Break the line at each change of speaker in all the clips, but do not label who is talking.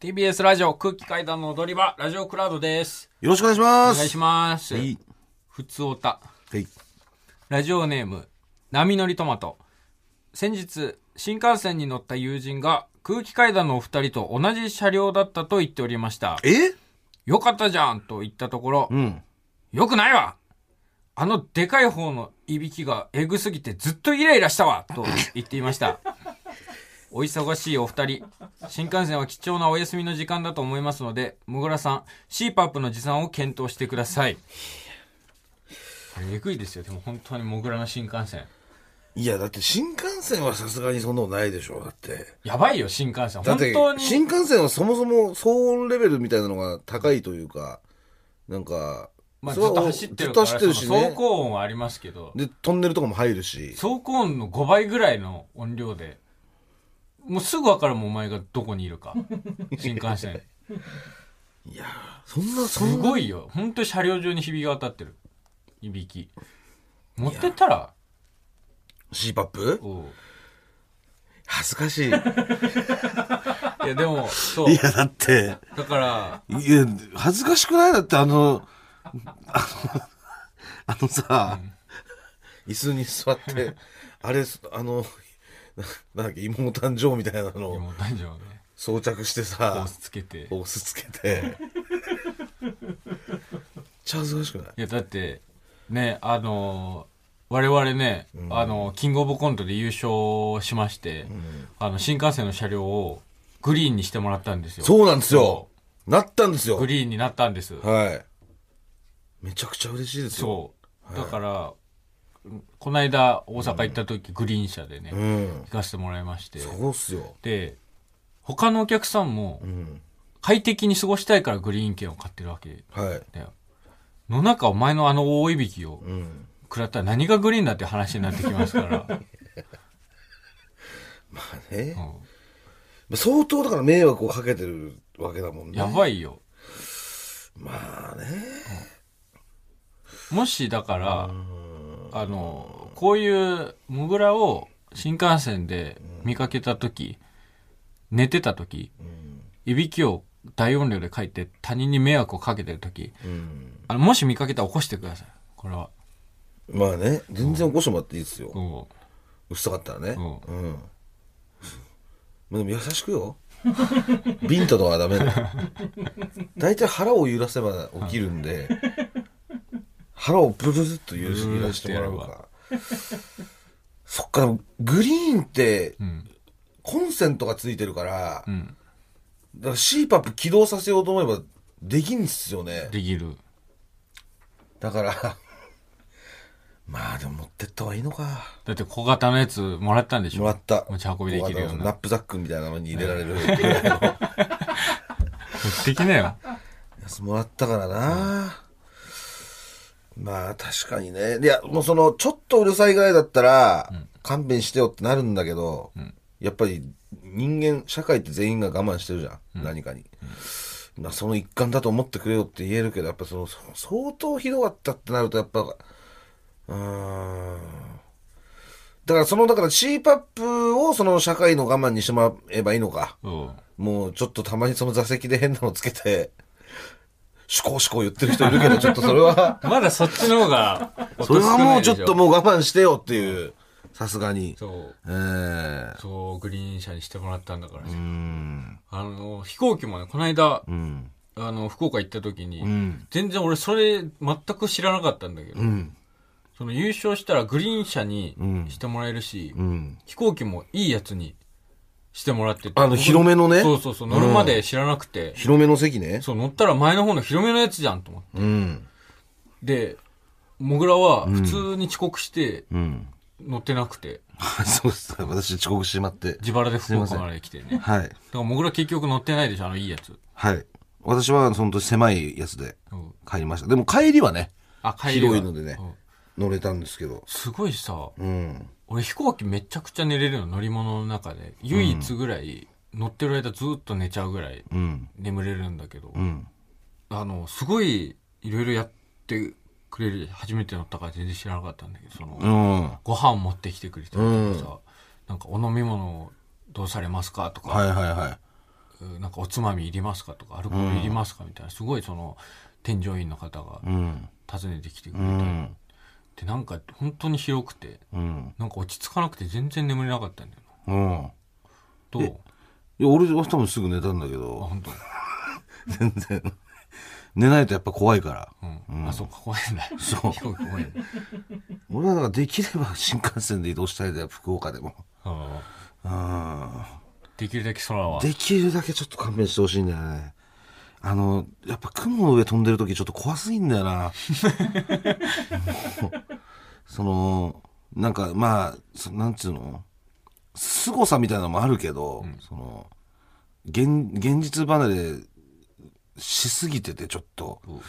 TBS ラジオ空気階段の踊り場、ラジオクラウドです。
よろしくお願いし
お
ます。
願いします。
はい。
ふつおた。
はい。
ラジオネーム、波乗りトマト。先日、新幹線に乗った友人が空気階段のお二人と同じ車両だったと言っておりました。
え？
よかったじゃんと言ったところ、
うん。
よくないわあのでかい方のいびきがえぐすぎてずっとイライラしたわと言っていました。お忙しいお二人、新幹線は貴重なお休みの時間だと思いますので、もぐらさん、CPAP の持参を検討してください。えぐいですよ、でも本当にもぐらの新幹線。
いや、だって新幹線はさすがにそんなのないでしょ。だって。
やばいよ、新幹線。
だって
本当、に。
新幹線はそもそも騒音レベルみたいなのが高いというか、なんか、
まあ、ずっと走ってるから、
るしね
走。行音はありますけど、
で、トンネルとかも入るし。
走行音の5倍ぐらいの音量で、もうすぐ分かるもん、お前がどこにいるか。新幹線。
いやそんな、そ
す
んな。
ごいよ。本当に車両中にひびが当たってる。いびき。持ってったら
CPAP?
おう
恥ずかしい。い
いや、でも、そう。
や、だって、
だから、
いや、恥ずかしくない？だってあの、あの、あのさ、椅子に座って、あれ、あの、な なんだっけ、妹誕生みたいなのを
もう大丈夫ね。
装着してさ、
スつけて。い
オスつけて。ちゃ恥ずかしくない？
や、だって、ね、あの我々ね、あの、キングオブコントで優勝しまして、あの、新幹線の車両をグリーンにしてもらったんですよ。
そうなんですよ。なったんですよ
グ。リーンになったんです。
はい。めちゃくちゃ嬉しいですよ。
そう。だから、この間大阪行った時、グリーン車でね、
うん。
行かせてもらいまして。
そうっすよ。
で、他のお客さんも
うん。
快適に過ごしたいからグリーン券を買ってるわけ
はい。
だよ。の中お前のあの大いびきを
うん。
食らったら何がグリーンだって話になってきますから。
ね
う。ん
相当だから迷惑をかけてるわけだもんね。
やばいよ。
まあね。
もしだから、あの、こういうモグラを新幹線で見かけた時、寝てた時、いびきを大音量で書いて他人に迷惑をかけてる時、
うん。
あのもし見かけたら起こしてください。これは。
まあね。全然起こしてもらっていいですよ。
うん
うっさかったらね。
う
うん。まあでも優しくよ。ビンタとかはダメだよ。大体腹を揺らせば起きるんで、腹をブルブルっと揺らし揺らしてもらうか。そっか、グリーンって、
ん
コンセントがついてるから、
うん。
だから CPAP 起動させようと思えばできんですよね。
できる。
だから、まあでも持ってった方がいいのか。
だって小型のやつもらったんでしょ？
もらった。
持ち運びできるような。
ナップザックみたいなのに入れられる
持ってきなよ。
やつもらったからな。まあ確かにね。いや、もうその、ちょっとうるさいぐらいだったら、勘弁してよってなるんだけど、やっぱり人間、社会って全員が我慢してるじゃん。何かに。まあその一環だと思ってくれよって言えるけど、やっぱその、そ相当ひどかったってなると、やっぱ、うーん。だからその、だから CPAP をその社会の我慢にしてもらえばいいのか。
うん。
もうちょっとたまにその座席で変なのつけて、シコシコ言ってる人いるけど、ちょっとそれは、
まだそっちの方が、
それはもうちょっと
も
もう我慢してよっていう、さすがに。
そう。
ええ
そう、グリーン車にしてもらったんだから
う。ん。
あの、飛行機もね、この間、
うん。
あの、福岡行った時に、
うん。
全然俺それ全く知らなかったんだけど、
うん。
その優勝したらグリーン車に
うん
してもらえるし、
うん。
飛行機もいいやつにしてもらってて。
あの、広めのね。
そうそうそう、乗るまで知らなくて、
広めの席ね。
そう、乗ったら前の方の広めのやつじゃんと思って。
うん。
で、モグラは普通に遅刻して
うん。
乗ってなくて、
そうです。私遅刻してしまって。
自腹で福岡まで来てね。だか
はい。
らモグラ結局乗ってないでしょ、あのいいやつ。
はい。私はその狭いやつで
うん
帰りました。でも帰りはね、
あ、帰りは
広いのでね
うん
乗れたんですけど。
すごいさ、
うん。
俺飛行機めちゃくちゃ寝れるの乗り物の中で唯一ぐらい、乗ってる間ずっと寝ちゃうぐらい
うん。
眠れるんだけど、
うん。
あのすごいいろいろやってくれる初めて乗ったから全然知らなかったんだけどその、
うん。
ご飯持ってきてくれたりとかさ、なんかお飲み物どうされますか？とか、
はいはいはい。
うなんかおつまみいりますか？とかアルコールいりますか？みたいなすごいその添乗員の方が
うん。
訪ねてきてく
う
れて、
ん。
でなんか本当に広くて
うん。
なんか落ち着かなくて全然眠れなかったんだよな
うん。
どう
いや、俺は多分すぐ寝たんだけ
あ
ど、
本当？
全然。寝ないとやっぱ怖いから。
うん、あそっか怖いんだ
そう
怖い
俺はだからできれば新幹線で移動したいんだよ、福岡でも。
あ
うん。
ーできるだけ空は
できるだけちょっと勘弁してほしいんだよね。あの、やっぱ雲の上飛んでる時ちょっと怖すぎんだよな。その、なんかまあ、そなんつうの？凄さみたいなのもあるけど、その、現、現実離れしすぎててちょっと、うん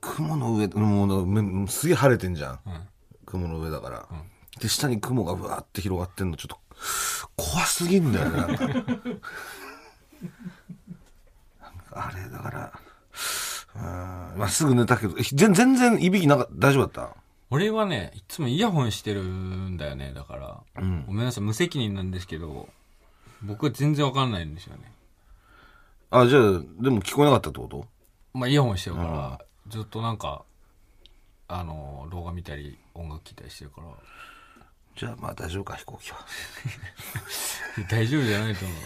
雲の上、もうめすげえ晴れてんじゃん。
うん
雲の上だから。で、下に雲がうわーって広がってんのちょっと怖すぎんだよね。なか あれだから、うんまあ、すぐ寝たけど、え全全然いびきなんか大丈夫だっ
俺はねいつもイヤホンしてるんだよねだから、
うん
ごめんなさい無責任なんですけど僕は全然わかんないんですよね。
たあ、じゃあ、でも聞こえなかったってこと？
まあイヤホンしてるからずっとなんかあの動画見たり音楽聴いたりしてるから。
じゃあまあ大丈夫か、飛行機は。
大丈夫じゃないと思う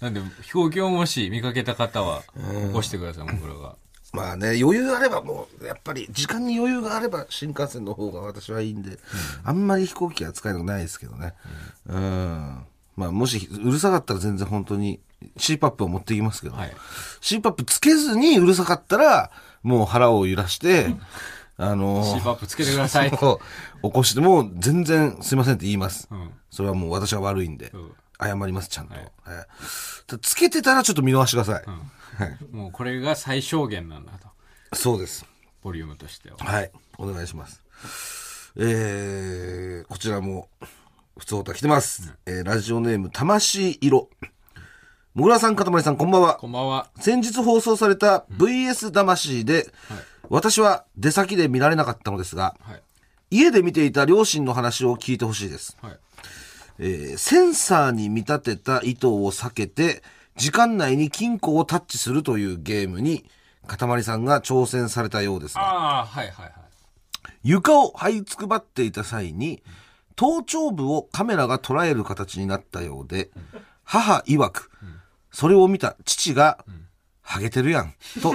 なんで飛行機をもし見かけた方は起こしてください僕らが。
まあね、余裕あればもう、やっぱり時間に余裕があれば新幹線の方が私はいいんで、あんまり飛行機は使いたくないですけどね。うん。まあもしうるさかったら全然本当に CPAP を持っていきますけど、
はい。
CPAP つけずにうるさかったら、もう腹を揺らして、あのー
CPAP つけてください。
起こしても全然すいませんって言います。
うん。
それはもう私は悪いんで、
うん
謝ります、ちゃんと。
はい
つけてたらちょっと見逃してください。はい。
もうこれが最小限なんだと
そうです。
ボリュームとしては
はい。お願いします。えー、こちらも、普通歌来てます。えー、ラジオネーム、魂色。もぐらさん、かたまりさん、こんばんは。
こんばんは
先日放送された VS 魂で、私は出先で見られなかったのですが、
はい
家で見ていた両親の話を聞いてほしいです。
はい
えーセンサーに見立てた糸を避けて、時間内に金庫をタッチするというゲームに、かたまりさんが挑戦されたようですが、
はいはいはい
床を這いつくばっていた際に、頭頂部をカメラが捉える形になったようで、母曰く、それを見た父が、ハゲてるやん、と、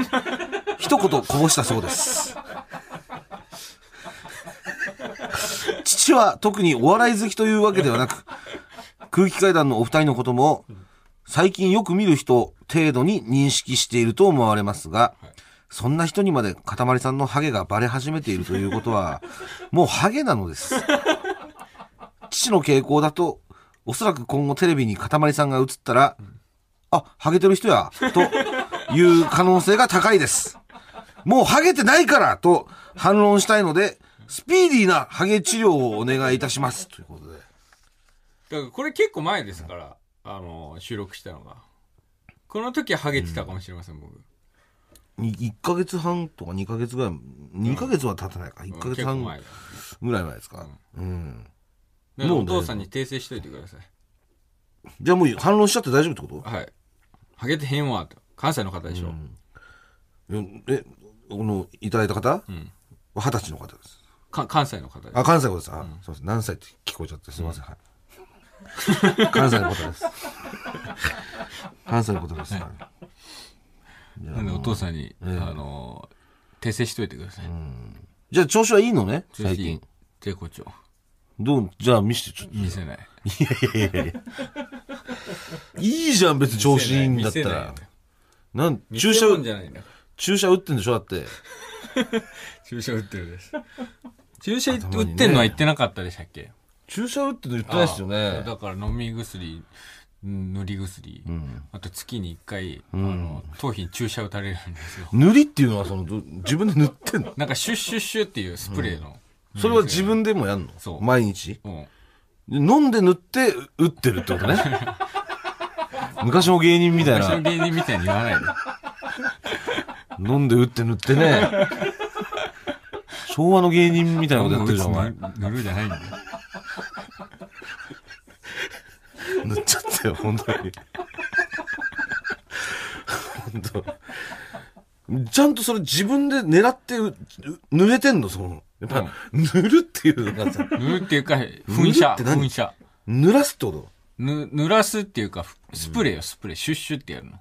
一言こぼしたそうです。父は特にお笑い好きというわけではなく、空気階段のお二人のことも、最近よく見る人程度に認識していると思われますが、そんな人にまでかたまりさんのハゲがバレ始めているということは、もうハゲなのです。父の傾向だと、おそらく今後テレビにかたまりさんが映ったら、あ、ハゲてる人や、という可能性が高いです。もうハゲてないからと反論したいので、スピーディーなハゲ治療をお願いいたします。ということで。
だからこれ結構前ですから、あの収録したのが。この時はハゲてたかもしれません、僕。
に1ヶ月半とか2ヶ月ぐらい、2ヶ月は経たないか。1ヶ月半ぐらい前ですか。うん。もうね
お父さんに訂正しといてください。
じゃあもう反論しちゃって大丈夫ってこと？
はい。ハゲてへんわと関西の方でしょ、
え、えこの、いただいた方？
ん。
二十歳の方です。
か関西の方で
あ、関西の方です。あ、そうです。何歳って聞こえちゃってすみません。はい。関西の方です。関西の方です。はい
なんでお父さんに、あの訂正しといてください、
じゃあ調子はいいのね？最近。
絶好調
どう、じゃあ見して、ちょっと。
見せない
いやいやいやいや。いいじゃん、別に調子いいんだった
見せない
ら。なん、
見
注射
じゃないんだ
注射打ってんでしょだって。
注射打ってるです注射打ってんのは言ってなかったでしたっけ？
注射打ってんの言ってないですよね。
だから飲み薬うん塗り薬、あと月に1回、あの頭皮に注射打たれるんですよ。
塗りっていうのはその、ど自分で塗ってんの？
なんかシュッシュッシュっていうスプレーの、
それは自分でもやんの？
そう。
毎日？
うん。
飲んで塗って打ってるってことね？昔の芸人みたいな。
昔の芸人みたいに言わないで。
飲んで打って塗ってね。昭和の芸人みたいなことやってるじゃん、お前。
塗るじゃないんだよ
塗っちゃったよ、本当に。んと。ちゃんとそれ自分で狙ってうう濡れてんのその。やっぱ、塗るっていうのがさ、
塗るっていうか、噴射。噴射。
濡らすってこと？
ぬ、濡らすっていうか、スプレーよ、スプレー。シュッシュってやるの。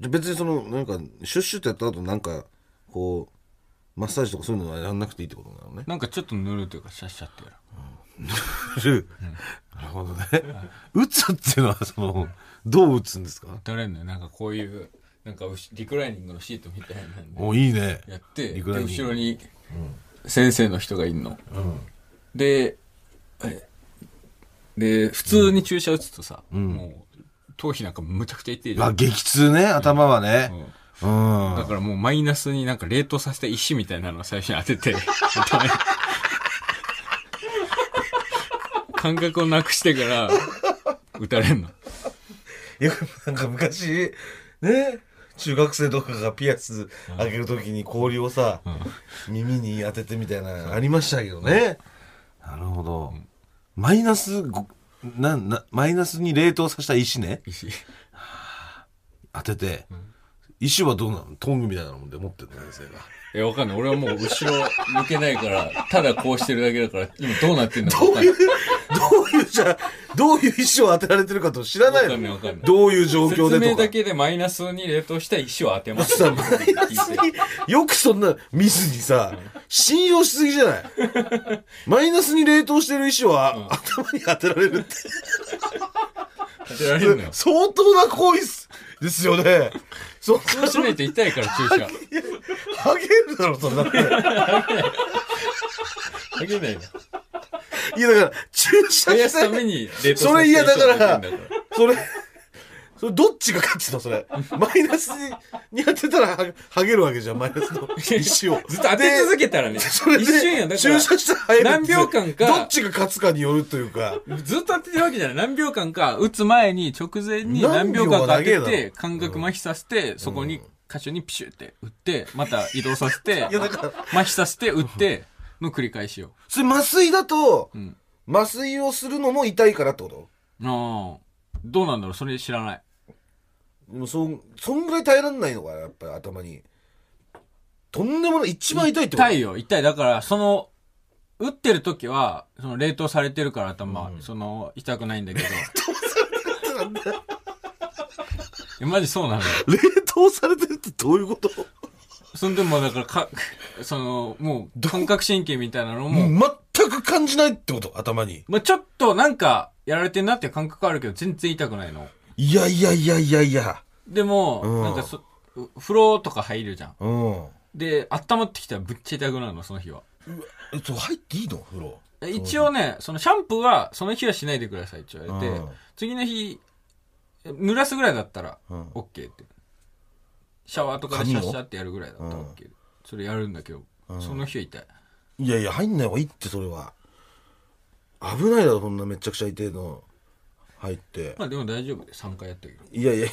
じゃ別にその、なんか、シュッシュってやった後なんか、こう、マッサージとかそういうのはやんなくていいってことなのね。
なんかちょっと塗るというか、シャッシャってやる。
塗る。なるほどね。打つっていうのは、その、どう打つんですか？
誰れんのよ。なんかこういう、なんかうしリクライニングのシートみたいなんで。
お、いいね。
やって、で、
リクライニング
後ろに先生の人がいんの。で、えで、普通に注射打つとさ、もう、頭皮なんかむちゃくちゃ痛いじゃ
あ、
ん。
激痛ね、頭はね。
うん
うん。
だからもうマイナスになんか冷凍させた石みたいなのを最初に当てて、感覚をなくしてから、打たれんの。
いや、なんか昔、ね、中学生とかがピアス開けるときに氷をさ、耳に当ててみたいな、ありましたけどね。なるほど。マイナスご、な、な、マイナスに冷凍させた石ね、
石。
当てて、石はどうなの？トングみたいなもんで持ってるの先生が。
え、わかんない。俺はもう後ろ向けないから、ただこうしてるだけだから、今どうなってんのかわかんない。
どういう、じゃあどういう石を当てられてるかと知らない
わかんない
の
わかんない
どういう状況でとか。
説明だけでマイナスに冷凍した石を当てます。
さ、マイナスに、よくそんなミスにさ、信用しすぎじゃない？マイナスに冷凍してる石は、頭に当てられるって。
当てられるのよ。
相当な行為ですよね。そ、
そうしないと痛いから 注射。
ハゲるだろ、そんなって。
あげないの。
いや、だから、注射して、それ嫌だからそれ、それどっちが勝つの？それ。マイナスに当てたらは、はげるわけじゃん、マイナスの石を。
ずっと当て続けたらね、
それで
一瞬やん。だか
注
ら、
射したら
何秒間か
どっちが勝つかによるというか。
ずっと当ててるわけじゃない。何秒間か、打つ前に、直前に何秒間か当て
何秒は長え
て、感覚麻痺させて、そこに、箇所にピシュって打って、また移動させて、
やだから
麻痺させて、打って、の繰り返しよ。
それ麻酔だと、
ん
麻酔をするのも痛いからってこと？
ああ。どうなんだろう？それ知らない。
でもそん、そんぐらい耐えられないのかな、やっぱり頭に。とんでもない、一番痛いってこと？
痛いよ、痛い。だから、その、打ってる時は、その冷凍されてるから頭、その、痛くないんだけど。え、マジそうなの？よ。
冷凍されてるってどういうこと？
そんでもだからか、その、もう、感覚神経みたいなのも、
全く感じないってこと？頭に。
まあちょっとなんか、やられてんなっていう感覚あるけど、全然痛くないの。
いやいやいやいやいや。
でも、
うん
なんかそ、う風呂とか入るじゃん。
うん。
で、温まってきたらぶっちゃ痛くなるの、その日は。
え、そう、入っていいの？風呂。
え一応ね、そのシャンプーは、その日はしないでくださいって言われて、
うん
次の日、え濡らすぐらいだったら、
うん
OK って。シャワーとかでシャッシャってやるぐらいだったら
うん
OK。それやるんだけど、その日は痛い。
いやいや、入んない方がいいって、それは。危ないだろ、そんなめちゃくちゃ痛いの。入って。
まあでも大丈夫で3回やったけど。
いやいや、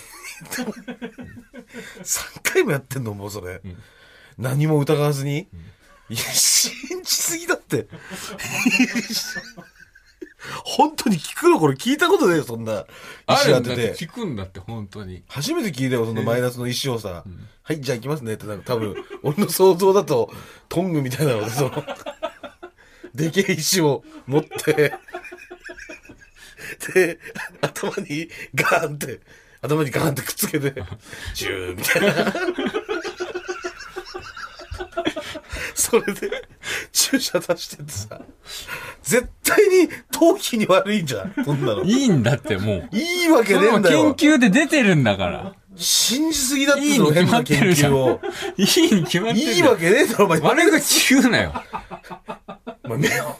3回もやってんのもうそれ。何も疑わずに、いや、信じすぎだって。本当に聞くのこれ聞いたことねえよ、そんな。
あ
石当てて。
るんだって聞くんだって、本当に。
初めて聞いたよ、そのマイナスの石をさ。はい、じゃあ行きますねって、なんか多分、俺の想像だと、トングみたいなので、その、でけえ石を持って、で、頭にガーンって、頭にガーンってくっつけて、ジューみたいな。それで、注射出してってさ、絶対に頭皮に悪いんじゃん、そんなの。
いいんだって、もう。
いいわけねえんだよ
研。究で出てるんだから。
信じすぎだって変な研。究を。
いいに決まってる
いいわけねえだろ、お前。
悪口言うなよ。
お前目を、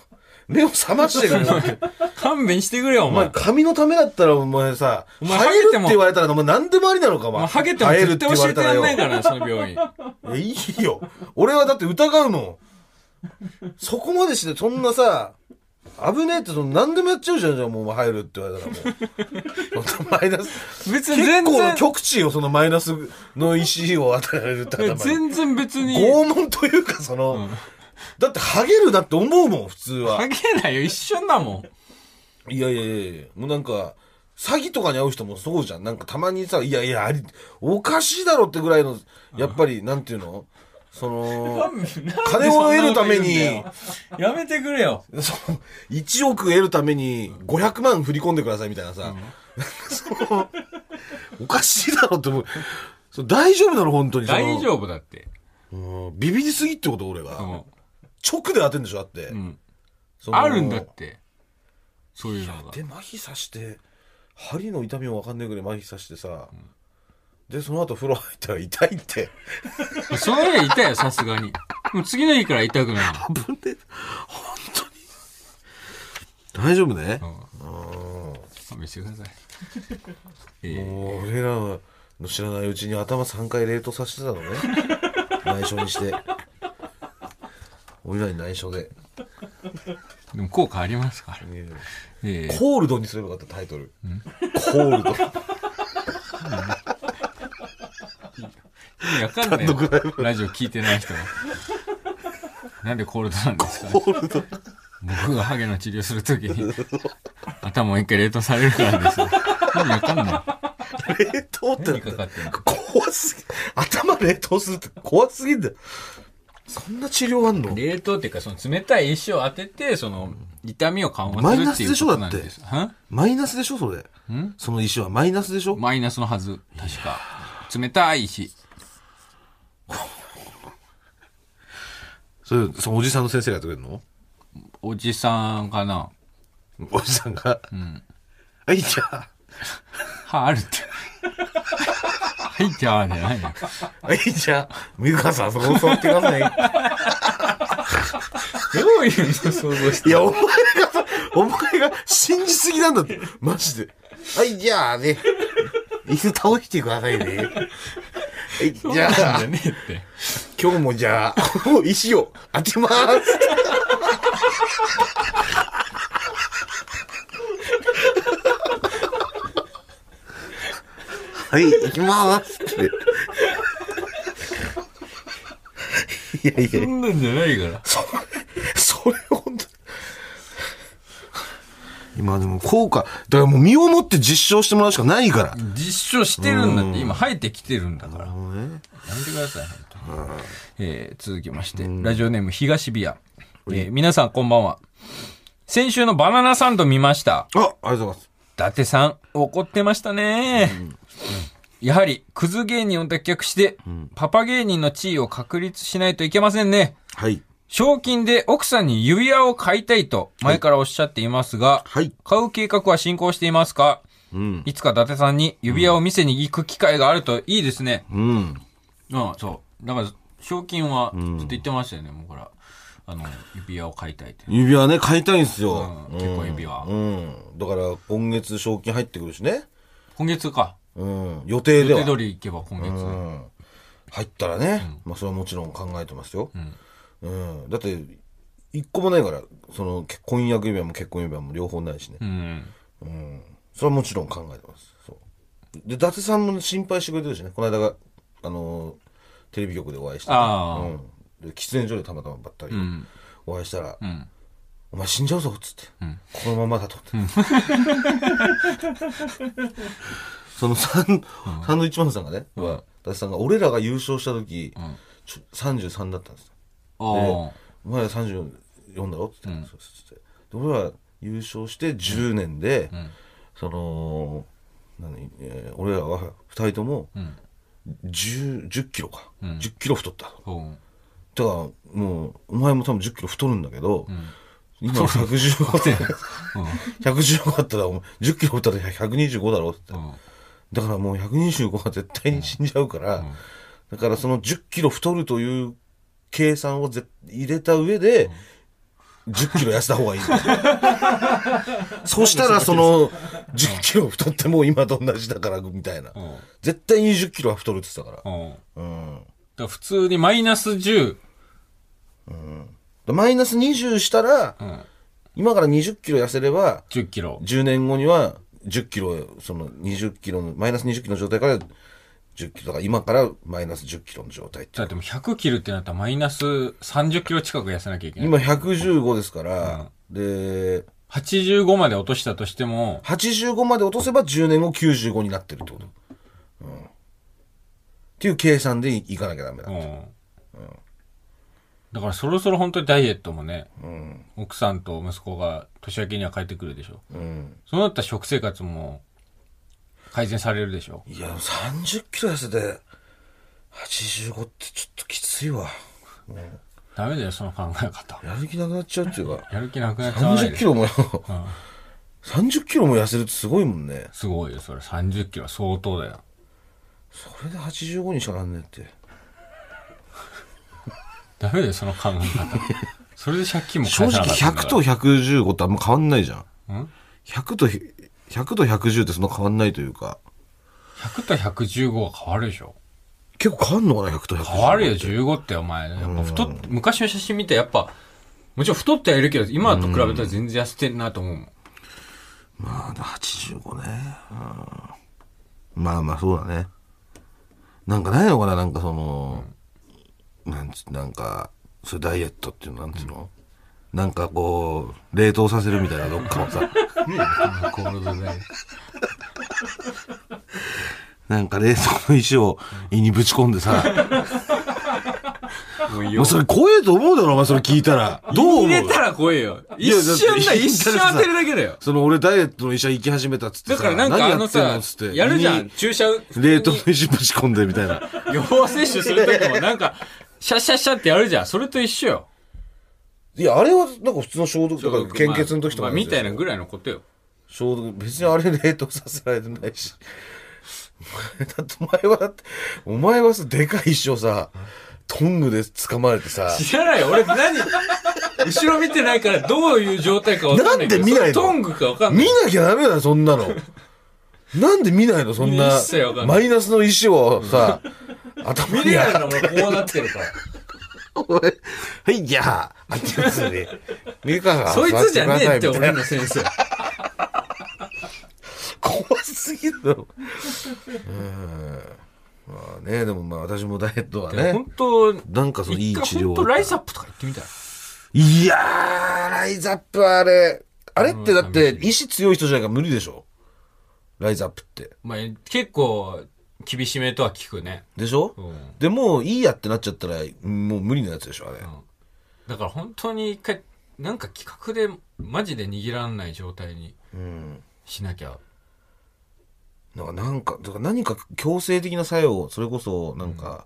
目を覚ましてくれよ。
勘弁してくれよ、お
お前、
前。
髪のためだったら、お前さ、
お前
生えるって言われたら、お前何でもありなのか、お前。
ハゲても
生える
絶対教えてやんない
よ。
からな、その病院。
いや、いいよ。俺はだって疑うもん。そこまでして、そんなさ、危ねえって、その何でもやっちゃうじゃん、じゃあもう入るって言われたらもう。そんなマイナス。
別に
結
全然、
極致よ、そのマイナスの石を与えられるって頭に。
全然別に、
拷問というか、その、だって、ハゲるだって思うもん、普通は
ハ。ゲないよ、一緒だもん。
いやいやいやいやもうなんか、詐欺とかに会う人もそうじゃん。なんかたまにさ、いやいや、あり、おかしいだろってぐらいの、やっぱり、なんていうの？その、金を得るために、
やめてくれよ。
その、1億得るために500万振り込んでくださいみたいなさ、そのおかしいだろって思う。そ大丈夫なの？本当に。
大丈夫だって。
うんビビりすぎってこと？俺が。
うん
直で当てんでしょだって。
うんあるんだって。そういうのが。
で、麻痺さして、針の痛みもわかんないぐらい麻痺さしてさ、で、その後風呂入ったら痛いって。
その日痛いよ、さすがに。もう次の日から痛くない。
危ねえ。本当に。大丈夫ね。
勘弁してください。え
もう俺らの知らないうちに頭3回冷凍させてたのね。内緒にして。俺らに内緒で。
ーでも効果ありますから。
え
ええ
コールドにすればよかったタイトル。コールド。
意味わかんないよ。ラジオ聞いてない人は。なんでコールドなんですか、
コールド。
僕がハゲの治療するときに、頭を一回冷凍されるからですよ。意味わかんない。
冷凍って
何かかってんの
怖すぎ。頭冷凍するって怖すぎんだよ。そんな治療あんの？
冷凍っていうか、その冷たい石を当てて、その、痛みを緩和
マイナス
するっていう
でしょ？だって
ことなん？です。は
マイナスでしょそれ。
ん？
その石はマイナスでしょ？
マイナスのはず。確か。冷たい石。
それ、そのおじさんの先生がやってくれるの？
おじさんかな
おじさんが？うん。はい、じゃあ。
は、あるって。はい、じゃあ、じゃないよ。
はい、じゃあ。ミカさん、そこ座ってください。
どういうの想像し
いや、お前がさ、お前が信じすぎなんだって。マジで。はい、じゃあね。椅子倒してくださいね。はい、じゃあ
ねって。
今日もじゃあ、石を当てます。はい、行きますって。いやいや
そ、んなんじゃないから。
それ、それ本当に。今でも効果、だからもう身をもって実証してもらうしかないから。
実証してるんだって、今生えてきてるんだから。
ね
めてください、本当に。えー続きまして、ラジオネーム東ビア。えー皆さんこんばんは。先週のバナナサンド見ました。
あ、ありがとうございます。
伊達さん、怒ってましたね。やはり、クズ芸人を脱却して、パパ芸人の地位を確立しないといけませんね。
はい。
賞金で奥さんに指輪を買いたいと前からおっしゃっていますが、
はい。
買う計画は進行していますか？
うん。
いつか伊達さんに指輪を見せに行く機会があるといいですね。
うん。
ああ、そう。だから、賞金はずっと言ってましたよね、もうほら。あの、指輪を買いたいって。
指輪ね、買いたいんですよ。
うん結婚指輪
うん。だから、今月賞金入ってくるしね。
今月か。
うん。予定では。
予定通り行けば今月。
うん。入ったらね、まあ、それはもちろん考えてますよ。うん。だって、一個もないから、その、結婚約指輪も結婚指輪も両方ないしね。
うん。
うん。それはもちろん考えてます。そう。で、伊達さんも心配してくれてるしね。この間が、あのーテレビ局でお会いして、
あー
うん。で、喫煙所でたまたまばったり
ん。
お会いしたら、
ん。
お前死んじゃうぞっつって、このままだと。って。そのサン,、サンドイッチマンさんがね、は伊達さんが、俺らが優勝した時、ちょ33だったんですよ。
あ
お前ら34だろって言って、そうそうで俺は優勝して10年で、その何、えー俺らは2人とも 10, 10キロか、10キロ太った。
あ。うん。
だからもうお前も多分10キロ太るんだけど、今115で115だったらお前10キロ太ったら125だろって言って、
うん。
だからもう125は絶対に死んじゃうから、だからその10キロ太るという計算をぜ入れた上で、10キロ痩せた方がいい そしたらその10キロ太っても今と同じだからみたいな。
うん。
絶対に10キロは太るって言ってたから。
うん。だ普通にマイナス10。
マイナス20したら、
うん。
今から20キロ痩せれば、
10キロ。
10年後には10キロ、その20キロの、マイナス20キロの状態から10キロだから今からマイナス10キロの状態って
だってもう100キロってなったらマイナス30キロ近く痩せなきゃいけない。
今115ですから、で、
85まで落としたとしても、
85まで落とせば10年後95になってるってこと。うん。っていう計算でいいかなきゃダメだ。
うん。だからそろそろ本当にダイエットもね、奥さんと息子が年明けには帰ってくるでしょ。
うん。
そうなったら食生活も改善されるでしょ。
いや、30キロ痩せて、85ってちょっときついわ。
ダメだよ、その考え方。
やる気なくなっちゃうっていうか、
やる気なくなっちゃわない
30
で
キロもよ、30キロも痩せるってすごいもんね。
すごいよ、それ。30キロは相当だよ。
それで85にしかなんねえって。
ダメだよ、その考え方。それで借金も
正直
返さなかったんだ
100と115ってあんま変わんないじゃん。
ん
？100と、100と110ってそんな変わんないというか、
100と115は変わるでしょ。
結構変わんのかな、100と115。
変わるよ、15ってお前。やっぱ太っ、昔の写真見てやっぱ、もちろん太ってはいるけど、今と比べたら全然痩せてんなと思うもん。
まあ、85ね。うんまあまあ、そうだね。なんかないのかな、なんかその、なんつ、なんか、そういうダイエットっていうの、なんつうの、なんかこう、冷凍させるみたいな、どっかをさ。
コールドで。
なんか冷凍の石を胃にぶち込んでさ。
もう
それ怖えと思うだろ、お前それ聞いたら。どう思う？
入れたら怖えよ。一瞬だ、一瞬当てるだけだよ。
その俺ダイエットの医者行き始めたっつってさ。
だからなんかあのさやるじゃん。注射、
冷凍の石ぶち込んでみたいな。
予防接種するときもなんか、シャッシャッシャッってやるじゃん。それと一緒よ。
いや、あれはなんか普通の消毒とか献血の時とか
まあ、みたいなぐ
らい。
のことよ。
消毒、別にあれ冷凍させられてないし。だってお前はお前はさ、でかい石をさ、トングで掴まれてさ、
知らないよ。俺何？後ろ見てないからどういう状態かわかんない。
なんで見ないの？
トングかわかんない
見。なきゃダメだよ、そんなの。なんで見ないのそんなマイナスの石をさ、頭に
見れないんだもん、こうなってるから。
俺、はい、じゃあ、あっちのすに、ミルカーが
そいつじゃねえって、俺の先生。
怖すぎるだろ。うん。まあね、でもまあ私もダイエットはね
本、当
なんかそのいい治療
本当ライズアップとか言ってみたら。
いやー、ライズアップはあれ、あれってだって意志強い人じゃないから無理でしょ？ライズアップって。
まあ、結構、厳しめとは聞くね。
でしょ、
うん
でもういいやってなっちゃったら、もう無理なやつでしょあれ。
だから本当に一回、なんか企画で、マジで握らんない状態に
うん。
しなきゃ。
なんか、なんか、だから何か強制的な作用、それこそ、なんか、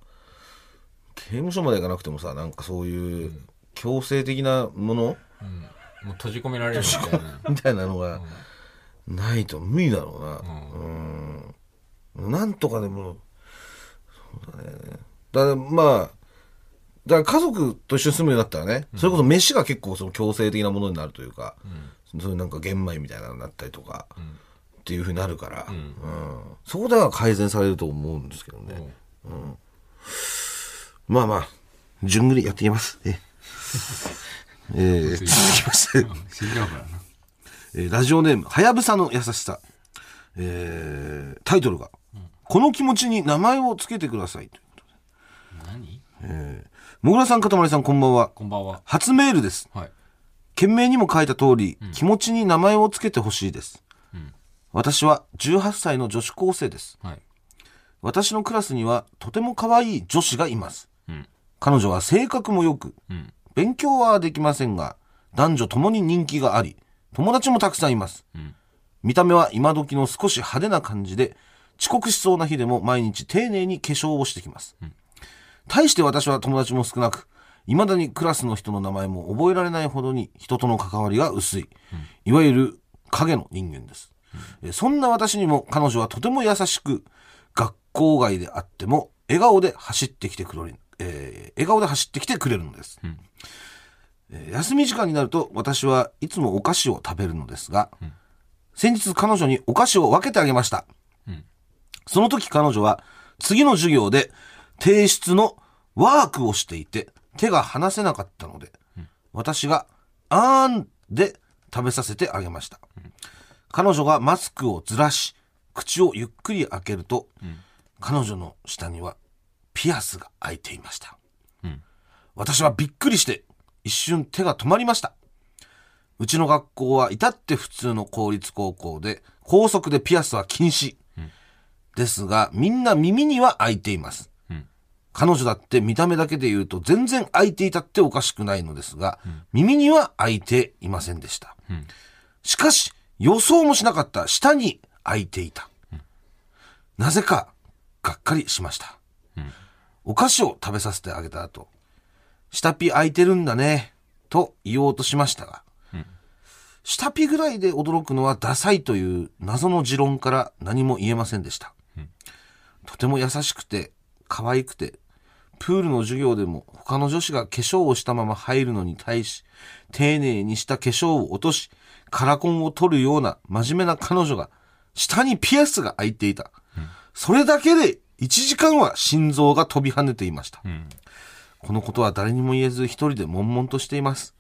刑務所まで行かなくてもさ、なんかそういう、強制的なもの
うん。もう閉じ込められるみたいな。
みたいなのが、ないと無理だろうな。うん。なんとかでも、そうだね。だからまあ、だから家族と一緒に住むようになったらね、それこそ飯が結構その強制的なものになるというか、そういうなんか玄米みたいなのになったりとか、っていうふうになるから、うんそこでは改善されると思うんですけどね。まあまあ、順繰りやっていきます。え えー続きまして。えーラジオネーム、はやぶさの優しさ。えータイトルが、この気持ちに名前をつけてください。ということ
何
でもぐらさん、かたまりさん、こんばんは。
こんばんは。
初メールです。
はい。
件名にも書いた通り、気持ちに名前をつけてほしいです。私は18歳の女子高生です。
はい。
私のクラスにはとても可愛い女子がいます。
ん
彼女は性格も良く、
ん
勉強はできませんが、男女ともに人気があり、友達もたくさんいます。見た目は今時の少し派手な感じで、遅刻しそうな日でも毎日丁寧に化粧をしてきます。対して私は友達も少なく、未だにクラスの人の名前も覚えられないほどに人との関わりが薄い、いわゆる影の人間です。えそんな私にも彼女はとても優しく、学校外であっても笑顔で走ってきてくれる、えー笑顔で走ってきてくれるのです。えー休み時間になると私はいつもお菓子を食べるのですが、先日彼女にお菓子を分けてあげました。その時彼女は次の授業で提出のワークをしていて手が離せなかったので、私があーんで食べさせてあげました。彼女がマスクをずらし、口をゆっくり開けると、彼女の下にはピアスが開いていました。私はびっくりして一瞬手が止まりました。うちの学校は至って普通の公立高校で、高速でピアスは禁止。ですが、みんな耳には開いています。
うん
彼女だって見た目だけで言うと全然開いていたっておかしくないのですが、耳には開いていませんでした。
ん
しかし、予想もしなかった下に開いていた。なぜか、がっかりしました。お菓子を食べさせてあげた後、下ピ開いてるんだね、と言おうとしましたが、下ピぐらいで驚くのはダサいという謎の持論から何も言えませんでした。とても優しくて、可愛くて、プールの授業でも他の女子が化粧をしたまま入るのに対し、丁寧にした化粧を落とし、カラコンを取るような真面目な彼女が、下にピアスが開いていた。それだけで1時間は心臓が飛び跳ねていました。
うん。
このことは誰にも言えず一人で悶々としています。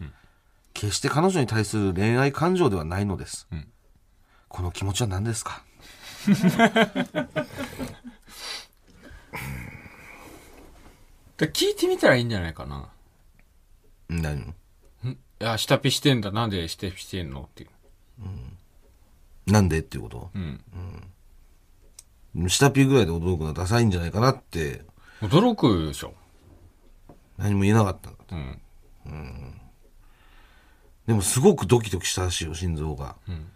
決して彼女に対する恋愛感情ではないのです。
ん
この気持ちは何ですか？
で聞いてみたらいいんじゃないかな。
何？
や、下ピしてんだ。なんで下ピしてんのっていう。
なんでっていうこと？
うん。
下ピぐらいで驚くのはダサいんじゃないかなって
驚くでしょ。
何も言えなかったんだ
うん。
でもすごくドキドキしたらしいよ心臓が、
ん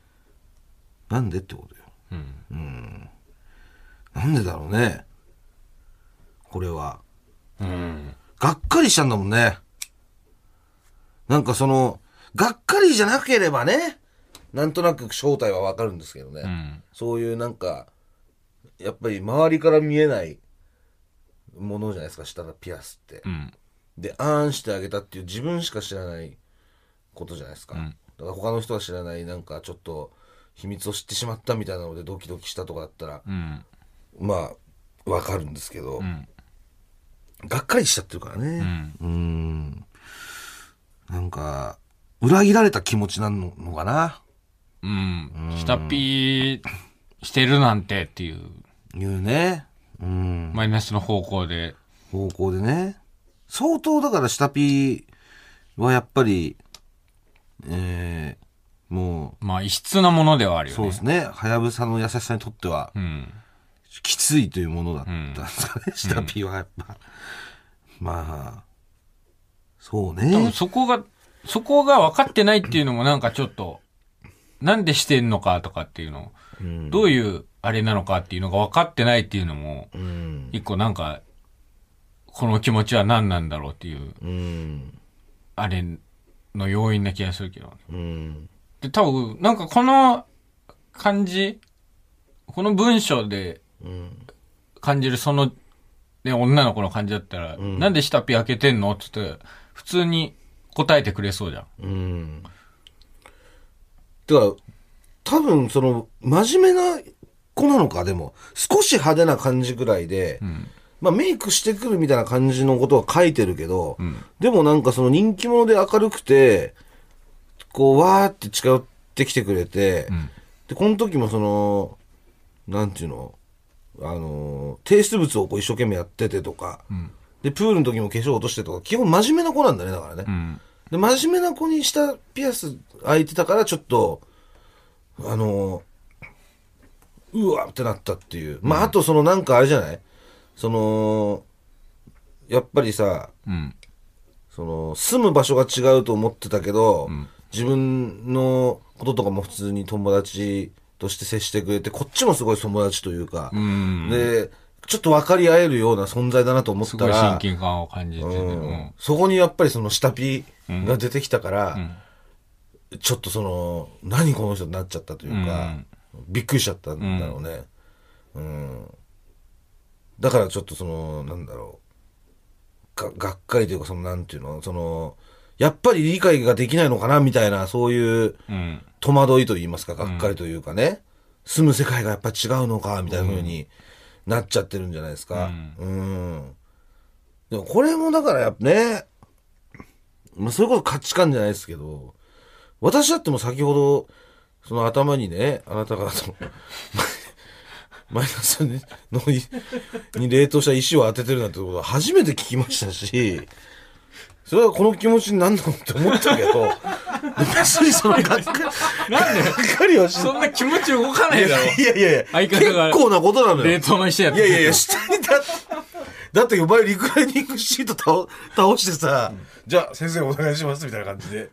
なんでってことよ
うん。
なんでだろうねこれは
うん。
がっかりしたんだもんね。なんかその、がっかりじゃなければね、なんとなく正体はわかるんですけどね。
うん。
そういうなんか、やっぱり周りから見えないものじゃないですか、下のピアスって
う。ん。
で、あーんしてあげたっていう自分しか知らないことじゃないですか。
うん
だから他の人は知らないなんかちょっと秘密を知ってしまったみたいなのでドキドキしたとかだったら、
うん。
まあ、わかるんですけど、
うん。
がっかりしちゃってるからね。うん。なんか、裏切られた気持ちなののかな？
うん。下ピしてるなんてっていう、
いうね。うん。
マイナスの方向で。
方向でね。相当だから下ピはやっぱり、えー、も
まあ、異質なものではある
う、
よね。
そうですね。はやぶさの優しさにとっては、
うん。
きついというものだったんですかね。下ピはやっぱ。まあ、そう
多分
ね。
そこが、そこが分かってないっていうのもなんかちょっと、なんでしてんのかとかっていうの、
うん。
どういうあれなのかっていうのが分かってないっていうのも、
うん。
一個なんか、この気持ちは何なんだろうっていう、
うん。
あれの要因な気がするけど。
うん。
で、多分、なんかこの感じ、この文章で
うん。
感じるその、ね、女の子の感じだったら、
ん
なんで下ピ開けてんのって言って、普通に答えてくれそうじゃん。
うん。だから、多分、その、真面目な子なのか、でも、少し派手な感じぐらいで、
うん。
まあ、メイクしてくるみたいな感じのことは書いてるけど、
うん。
でもなんかその人気者で明るくて、こう、わーって近寄ってきてくれて、
うん。
で、この時もその、なんていうの、あの、提出物をこう一生懸命やっててとか、
うん。
で、プールの時も化粧落としてとか、基本真面目な子なんだね、だからね。
うん。
で、真面目な子にしたピアス開いてたから、ちょっと、あの、うわってなったっていう。まあ、あとそのなんかあれじゃない？その、やっぱりさ、
うん。
その、住む場所が違うと思ってたけど、
ん
自分のこととかも普通に友達として接してくれて、こっちもすごい友達というか、
うん。
で、ちょっと分かり合えるような存在だなと思っ
すごい
たら、
親近感を感じてて、
うんそこにやっぱりその下ピが出てきたから、
ん
ちょっとその、何この人になっちゃったというか、びっくりしちゃったんだろうね。うん。だからちょっとその、なんだろう。が、がっかりというか、その、なんていうの、その、やっぱり理解ができないのかなみたいな、そういう
うん。
戸惑いと言いますか、がっかりというかね。住む世界がやっぱ違うのか、みたいな風になっちゃってるんじゃないですか。うん。でもこれもだからやっぱね、まあそれこそ価値観じゃないですけど、私だってもう先ほど、その頭にね、あなたがその、マイナスにのに冷凍した石を当ててるなんてことは初めて聞きましたし、それはこの気持ちになんだろうって思ったけど、別にそのがっかり、
なんで？
がっかりはし
そんな気持ち動かないだろ。
いやいやいや、
相方が
結構なことなのよ。
冷凍の人やって
いやいやいや、下にだって、だってお前リクライニングシート倒倒してさ、じゃあ先生お願いしますみたいな感じで。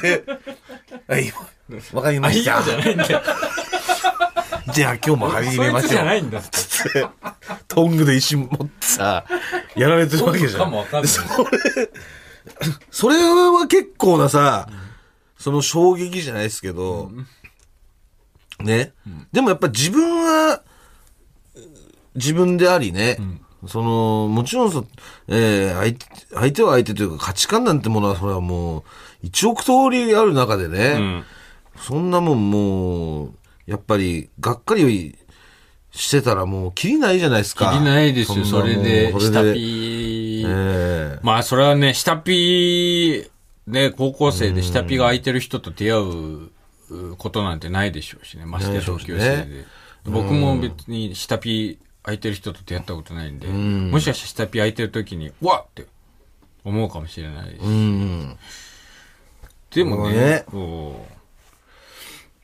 で、はい、わかり
あ、
まし
いいよ
た。
じゃないんだよ。
じゃあ今日も始
そいつじ
めましょう。
ゃないんだって。
つってトングで石持ってさ、やられてるわけじゃん。
かもわかんない
でそれ、それは結構なさ、その衝撃じゃないですけど、ね、でもやっぱ自分は、自分でありね、その、もちろんそ、えー相手、相手は相手というか価値観なんてものは、それはもう、一億通りある中でね、
うん。
そんなもんもう、やっぱり、がっかりしてたらもう、きりないじゃないですか。
きりないですよ、それで、下ピー。
ええ
まあ、それはね、下ピー、ね、高校生で下ピーが空いてる人と出会ううことなんてないでしょうしね、ましてや同級生
で
で。僕も別に下ピー空いてる人と出会ったことないんで、もしかしたら下ピー空いてる時に、うわっって思うかもしれないし。
うん。
でもねう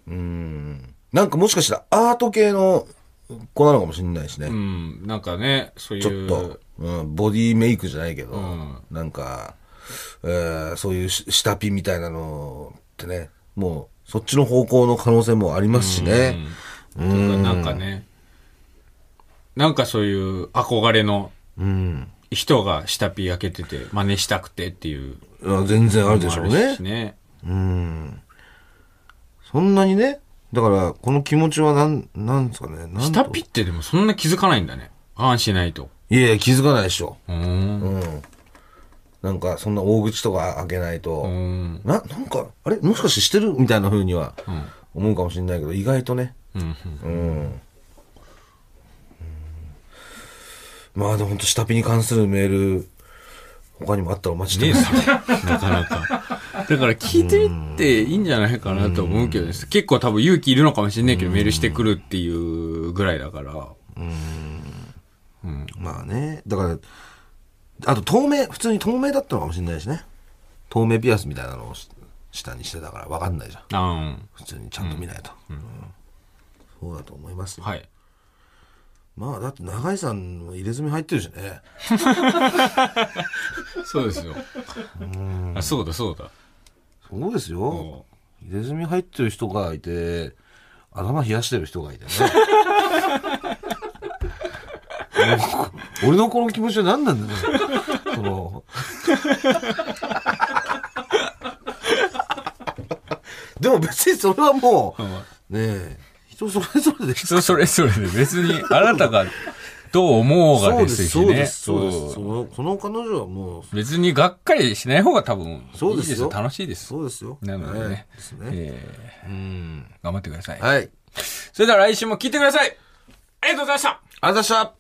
うん。なんかもしかしたらアート系の子なのかもしれないしね。
うん、なんかね、そういう。
ちょっと、うん、ボディメイクじゃないけど、
ん
なんか、えーそういうし下ピみたいなのってね、もう、そっちの方向の可能性もありますしね。
うん。なんかね、なんかそういう憧れの
うん。
人が下ピー開けてて、真似したくてっていう
全然あるでしょうね。
ね。
うん。そんなにね、だから、この気持ちはなん、なんですかね。
下ピってでもそんな気づかないんだね。あんしないと。
いやいや、気づかないでしょ。
うーん。
うん。なんか、そんな大口とか開けないと、
うん。
な、なんか、あれ？もしかしてしてる？みたいな風には
うん。
思うかもしれないけど、意外とね。
うん。
うん。うんまあでも本当下火に関するメール、他にもあったらお待ちして
ね。なかなか。だから聞いてみていいんじゃないかなと思うけどね。結構多分勇気いるのかもしれないけど、メールしてくるっていうぐらいだから。
まあね。だから、あと透明、普通に透明だったのかもしれないしね。透明ピアスみたいなのをし下にしてたから分かんないじゃん。
あん。
普通にちゃんと見ないと。うんそうだと思いますよ。
はい。
まあだって長井さんも入れ墨入ってるしね。
そうですよ。あ、そうだそうだ。
そうですよ
お。
入れ墨入ってる人がいて、頭冷やしてる人がいてね。俺のこの気持ちは何なんだよ。その。でも別にそれはもう、ねえ、人それぞれで
人それぞれで別にあなたがどう思うがですし
そうで
ね。
す、そうです。その、この彼女はもう、
別にがっかりしない方が多分
そうですよ
いいですよ。楽しいです。
そうですよ。
なのでね
はいですね。
え
うん。
ー頑張ってください。
はい。ありがとう
それでは来週も聞いてください。ありがとうございました。
ございました。